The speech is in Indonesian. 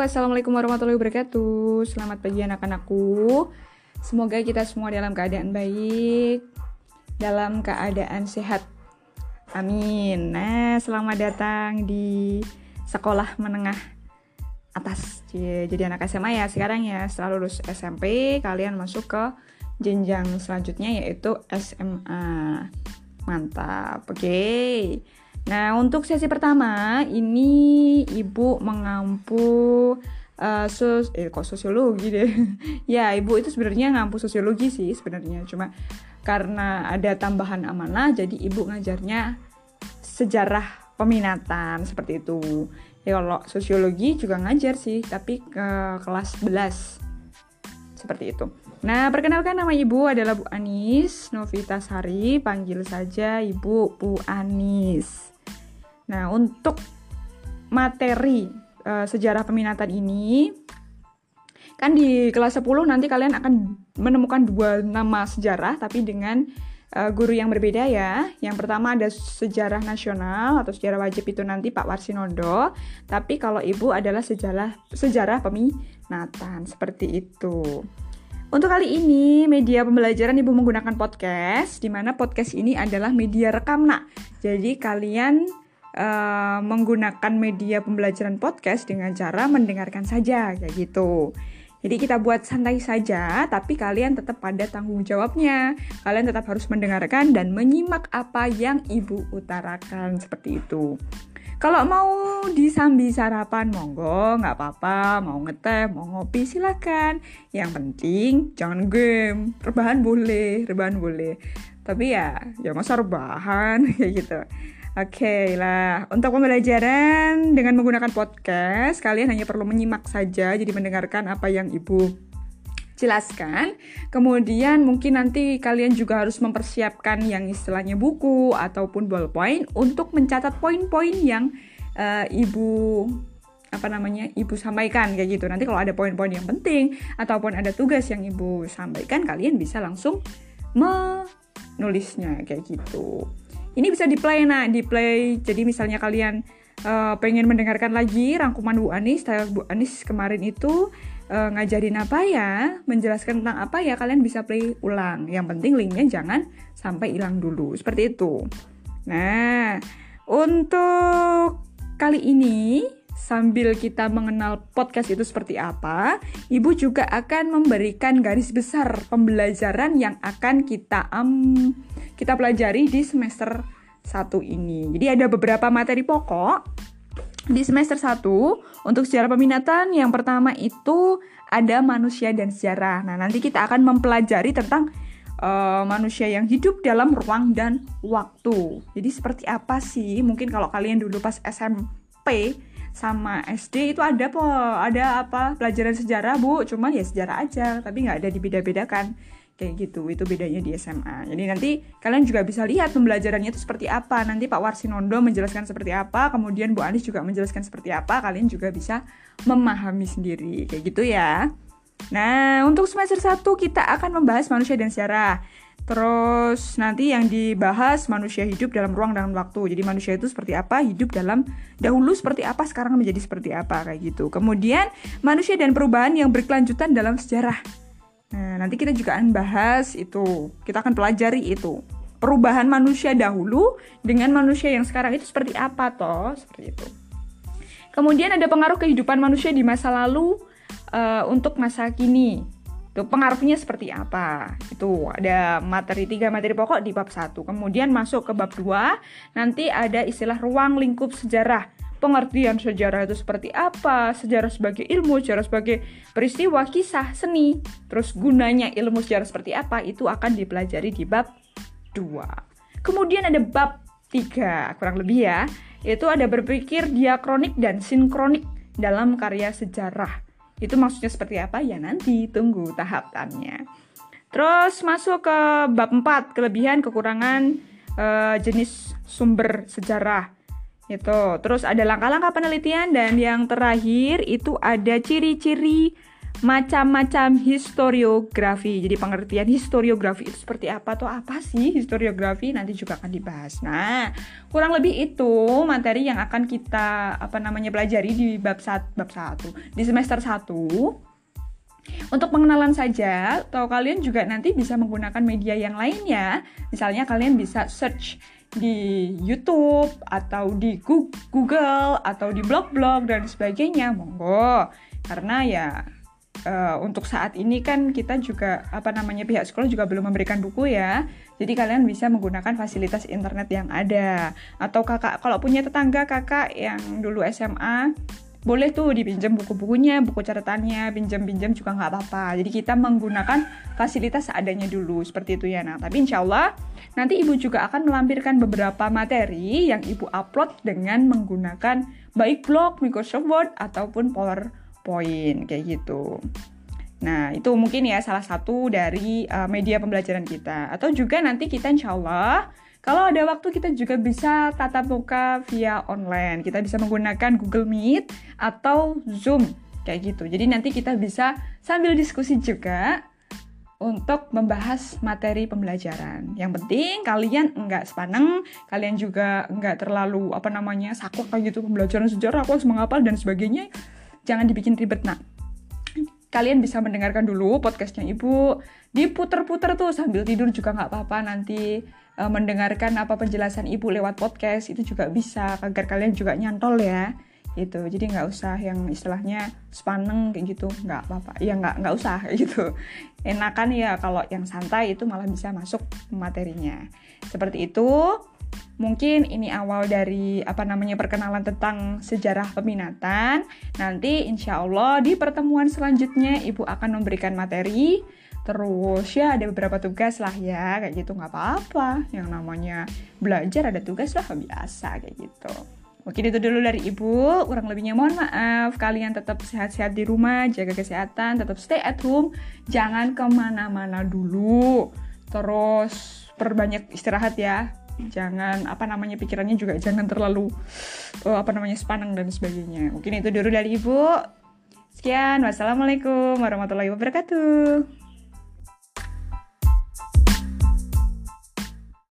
assalamualaikum warahmatullahi wabarakatuh. Selamat pagi anak-anakku. Semoga kita semua dalam keadaan baik, dalam keadaan sehat. Amin. Nah, selamat datang di sekolah menengah atas. Jadi anak SMA ya sekarang ya. Setelah lulus SMP, kalian masuk ke jenjang selanjutnya yaitu SMA. Mantap. Oke. Okay. Nah, untuk sesi pertama ini Ibu mengampu uh, sos eh kok sosiologi deh. ya, Ibu itu sebenarnya ngampu sosiologi sih sebenarnya. Cuma karena ada tambahan amanah jadi Ibu ngajarnya sejarah peminatan seperti itu. Ya kalau sosiologi juga ngajar sih, tapi ke kelas 11. Seperti itu. Nah, perkenalkan nama Ibu adalah Bu Anis Novita Sari, panggil saja Ibu Bu Anis. Nah, untuk materi uh, sejarah peminatan ini kan di kelas 10 nanti kalian akan menemukan dua nama sejarah tapi dengan uh, guru yang berbeda ya. Yang pertama ada sejarah nasional atau sejarah wajib itu nanti Pak Warsinodo, tapi kalau Ibu adalah sejarah sejarah peminatan seperti itu. Untuk kali ini, media pembelajaran Ibu menggunakan podcast, di mana podcast ini adalah media rekam. Nah, jadi kalian uh, menggunakan media pembelajaran podcast dengan cara mendengarkan saja, kayak gitu. Jadi kita buat santai saja, tapi kalian tetap pada tanggung jawabnya. Kalian tetap harus mendengarkan dan menyimak apa yang Ibu utarakan, seperti itu. Kalau mau disambi sarapan, monggo, nggak apa-apa. Mau ngeteh, mau ngopi, silakan. Yang penting jangan game. Rebahan boleh, rebahan boleh. Tapi ya, ya masa rebahan kayak gitu. Oke okay, lah, untuk pembelajaran dengan menggunakan podcast, kalian hanya perlu menyimak saja, jadi mendengarkan apa yang ibu jelaskan. Kemudian mungkin nanti kalian juga harus mempersiapkan yang istilahnya buku ataupun ballpoint untuk mencatat poin-poin yang uh, ibu apa namanya ibu sampaikan kayak gitu. Nanti kalau ada poin-poin yang penting ataupun ada tugas yang ibu sampaikan, kalian bisa langsung menulisnya kayak gitu. Ini bisa di play nah, di play. Jadi misalnya kalian uh, pengen mendengarkan lagi rangkuman Bu Anis, Bu Anis kemarin itu uh, ngajarin apa ya, menjelaskan tentang apa ya, kalian bisa play ulang. Yang penting linknya jangan sampai hilang dulu, seperti itu. Nah, untuk kali ini sambil kita mengenal podcast itu seperti apa, Ibu juga akan memberikan garis besar pembelajaran yang akan kita um, kita pelajari di semester 1 ini. Jadi ada beberapa materi pokok di semester 1 untuk sejarah peminatan yang pertama itu ada manusia dan sejarah. Nah, nanti kita akan mempelajari tentang uh, manusia yang hidup dalam ruang dan waktu. Jadi seperti apa sih? Mungkin kalau kalian dulu pas SMP sama SD itu ada po, ada apa pelajaran sejarah bu, cuman ya sejarah aja, tapi nggak ada dibeda-bedakan. Kayak gitu itu bedanya di SMA jadi nanti kalian juga bisa lihat pembelajarannya itu seperti apa. Nanti Pak Warsinondo menjelaskan seperti apa kemudian Bu Anis juga menjelaskan seperti apa kalian juga bisa memahami sendiri. Kayak gitu ya. Nah untuk semester 1 kita akan membahas manusia dan sejarah Terus nanti yang dibahas manusia hidup dalam ruang dan waktu. Jadi manusia itu seperti apa, hidup dalam dahulu seperti apa, sekarang menjadi seperti apa kayak gitu. Kemudian manusia dan perubahan yang berkelanjutan dalam sejarah. Nah, nanti kita juga akan bahas itu. Kita akan pelajari itu. Perubahan manusia dahulu dengan manusia yang sekarang itu seperti apa toh? Seperti itu. Kemudian ada pengaruh kehidupan manusia di masa lalu uh, untuk masa kini. Itu pengaruhnya seperti apa? Itu ada materi tiga materi pokok di bab 1. Kemudian masuk ke bab 2, nanti ada istilah ruang lingkup sejarah pengertian sejarah itu seperti apa, sejarah sebagai ilmu, sejarah sebagai peristiwa, kisah, seni, terus gunanya ilmu sejarah seperti apa, itu akan dipelajari di bab 2. Kemudian ada bab 3, kurang lebih ya, itu ada berpikir diakronik dan sinkronik dalam karya sejarah. Itu maksudnya seperti apa? Ya nanti tunggu tahapannya. Terus masuk ke bab 4, kelebihan kekurangan uh, jenis sumber sejarah itu. Terus ada langkah-langkah penelitian dan yang terakhir itu ada ciri-ciri macam-macam historiografi. Jadi pengertian historiografi itu seperti apa atau apa sih historiografi nanti juga akan dibahas. Nah, kurang lebih itu materi yang akan kita apa namanya pelajari di bab sat, bab 1 di semester 1. Untuk pengenalan saja, atau kalian juga nanti bisa menggunakan media yang lainnya. Misalnya kalian bisa search di YouTube atau di Google atau di blog-blog dan sebagainya. Monggo. Karena ya uh, untuk saat ini kan kita juga apa namanya pihak sekolah juga belum memberikan buku ya. Jadi kalian bisa menggunakan fasilitas internet yang ada. Atau kakak kalau punya tetangga kakak yang dulu SMA boleh tuh dipinjam buku-bukunya, buku catatannya, pinjam-pinjam juga nggak apa-apa. Jadi kita menggunakan fasilitas seadanya dulu seperti itu ya. Nah, tapi insya Allah nanti ibu juga akan melampirkan beberapa materi yang ibu upload dengan menggunakan baik blog, Microsoft Word ataupun Power poin kayak gitu. Nah, itu mungkin ya salah satu dari uh, media pembelajaran kita. Atau juga nanti kita insya Allah, kalau ada waktu kita juga bisa tatap muka via online. Kita bisa menggunakan Google Meet atau Zoom, kayak gitu. Jadi nanti kita bisa sambil diskusi juga untuk membahas materi pembelajaran. Yang penting kalian enggak sepaneng, kalian juga enggak terlalu apa namanya saklek kayak gitu pembelajaran sejarah aku harus menghafal dan sebagainya jangan dibikin ribet nak. Kalian bisa mendengarkan dulu podcastnya ibu. Diputer-puter tuh sambil tidur juga nggak apa-apa. Nanti e, mendengarkan apa penjelasan ibu lewat podcast itu juga bisa agar kalian juga nyantol ya. Itu jadi nggak usah yang istilahnya sepaneng kayak gitu. Nggak apa-apa. Ya nggak nggak usah gitu. Enakan ya kalau yang santai itu malah bisa masuk materinya. Seperti itu Mungkin ini awal dari apa namanya perkenalan tentang sejarah peminatan. Nanti insya Allah di pertemuan selanjutnya Ibu akan memberikan materi. Terus ya ada beberapa tugas lah ya kayak gitu nggak apa-apa. Yang namanya belajar ada tugas lah biasa kayak gitu. Mungkin itu dulu dari Ibu, kurang lebihnya mohon maaf. Kalian tetap sehat-sehat di rumah, jaga kesehatan, tetap stay at home. Jangan ke mana-mana dulu. Terus perbanyak istirahat ya jangan apa namanya pikirannya juga jangan terlalu uh, apa namanya sepanang dan sebagainya. Mungkin itu dulu dari ibu. Sekian wassalamualaikum warahmatullahi wabarakatuh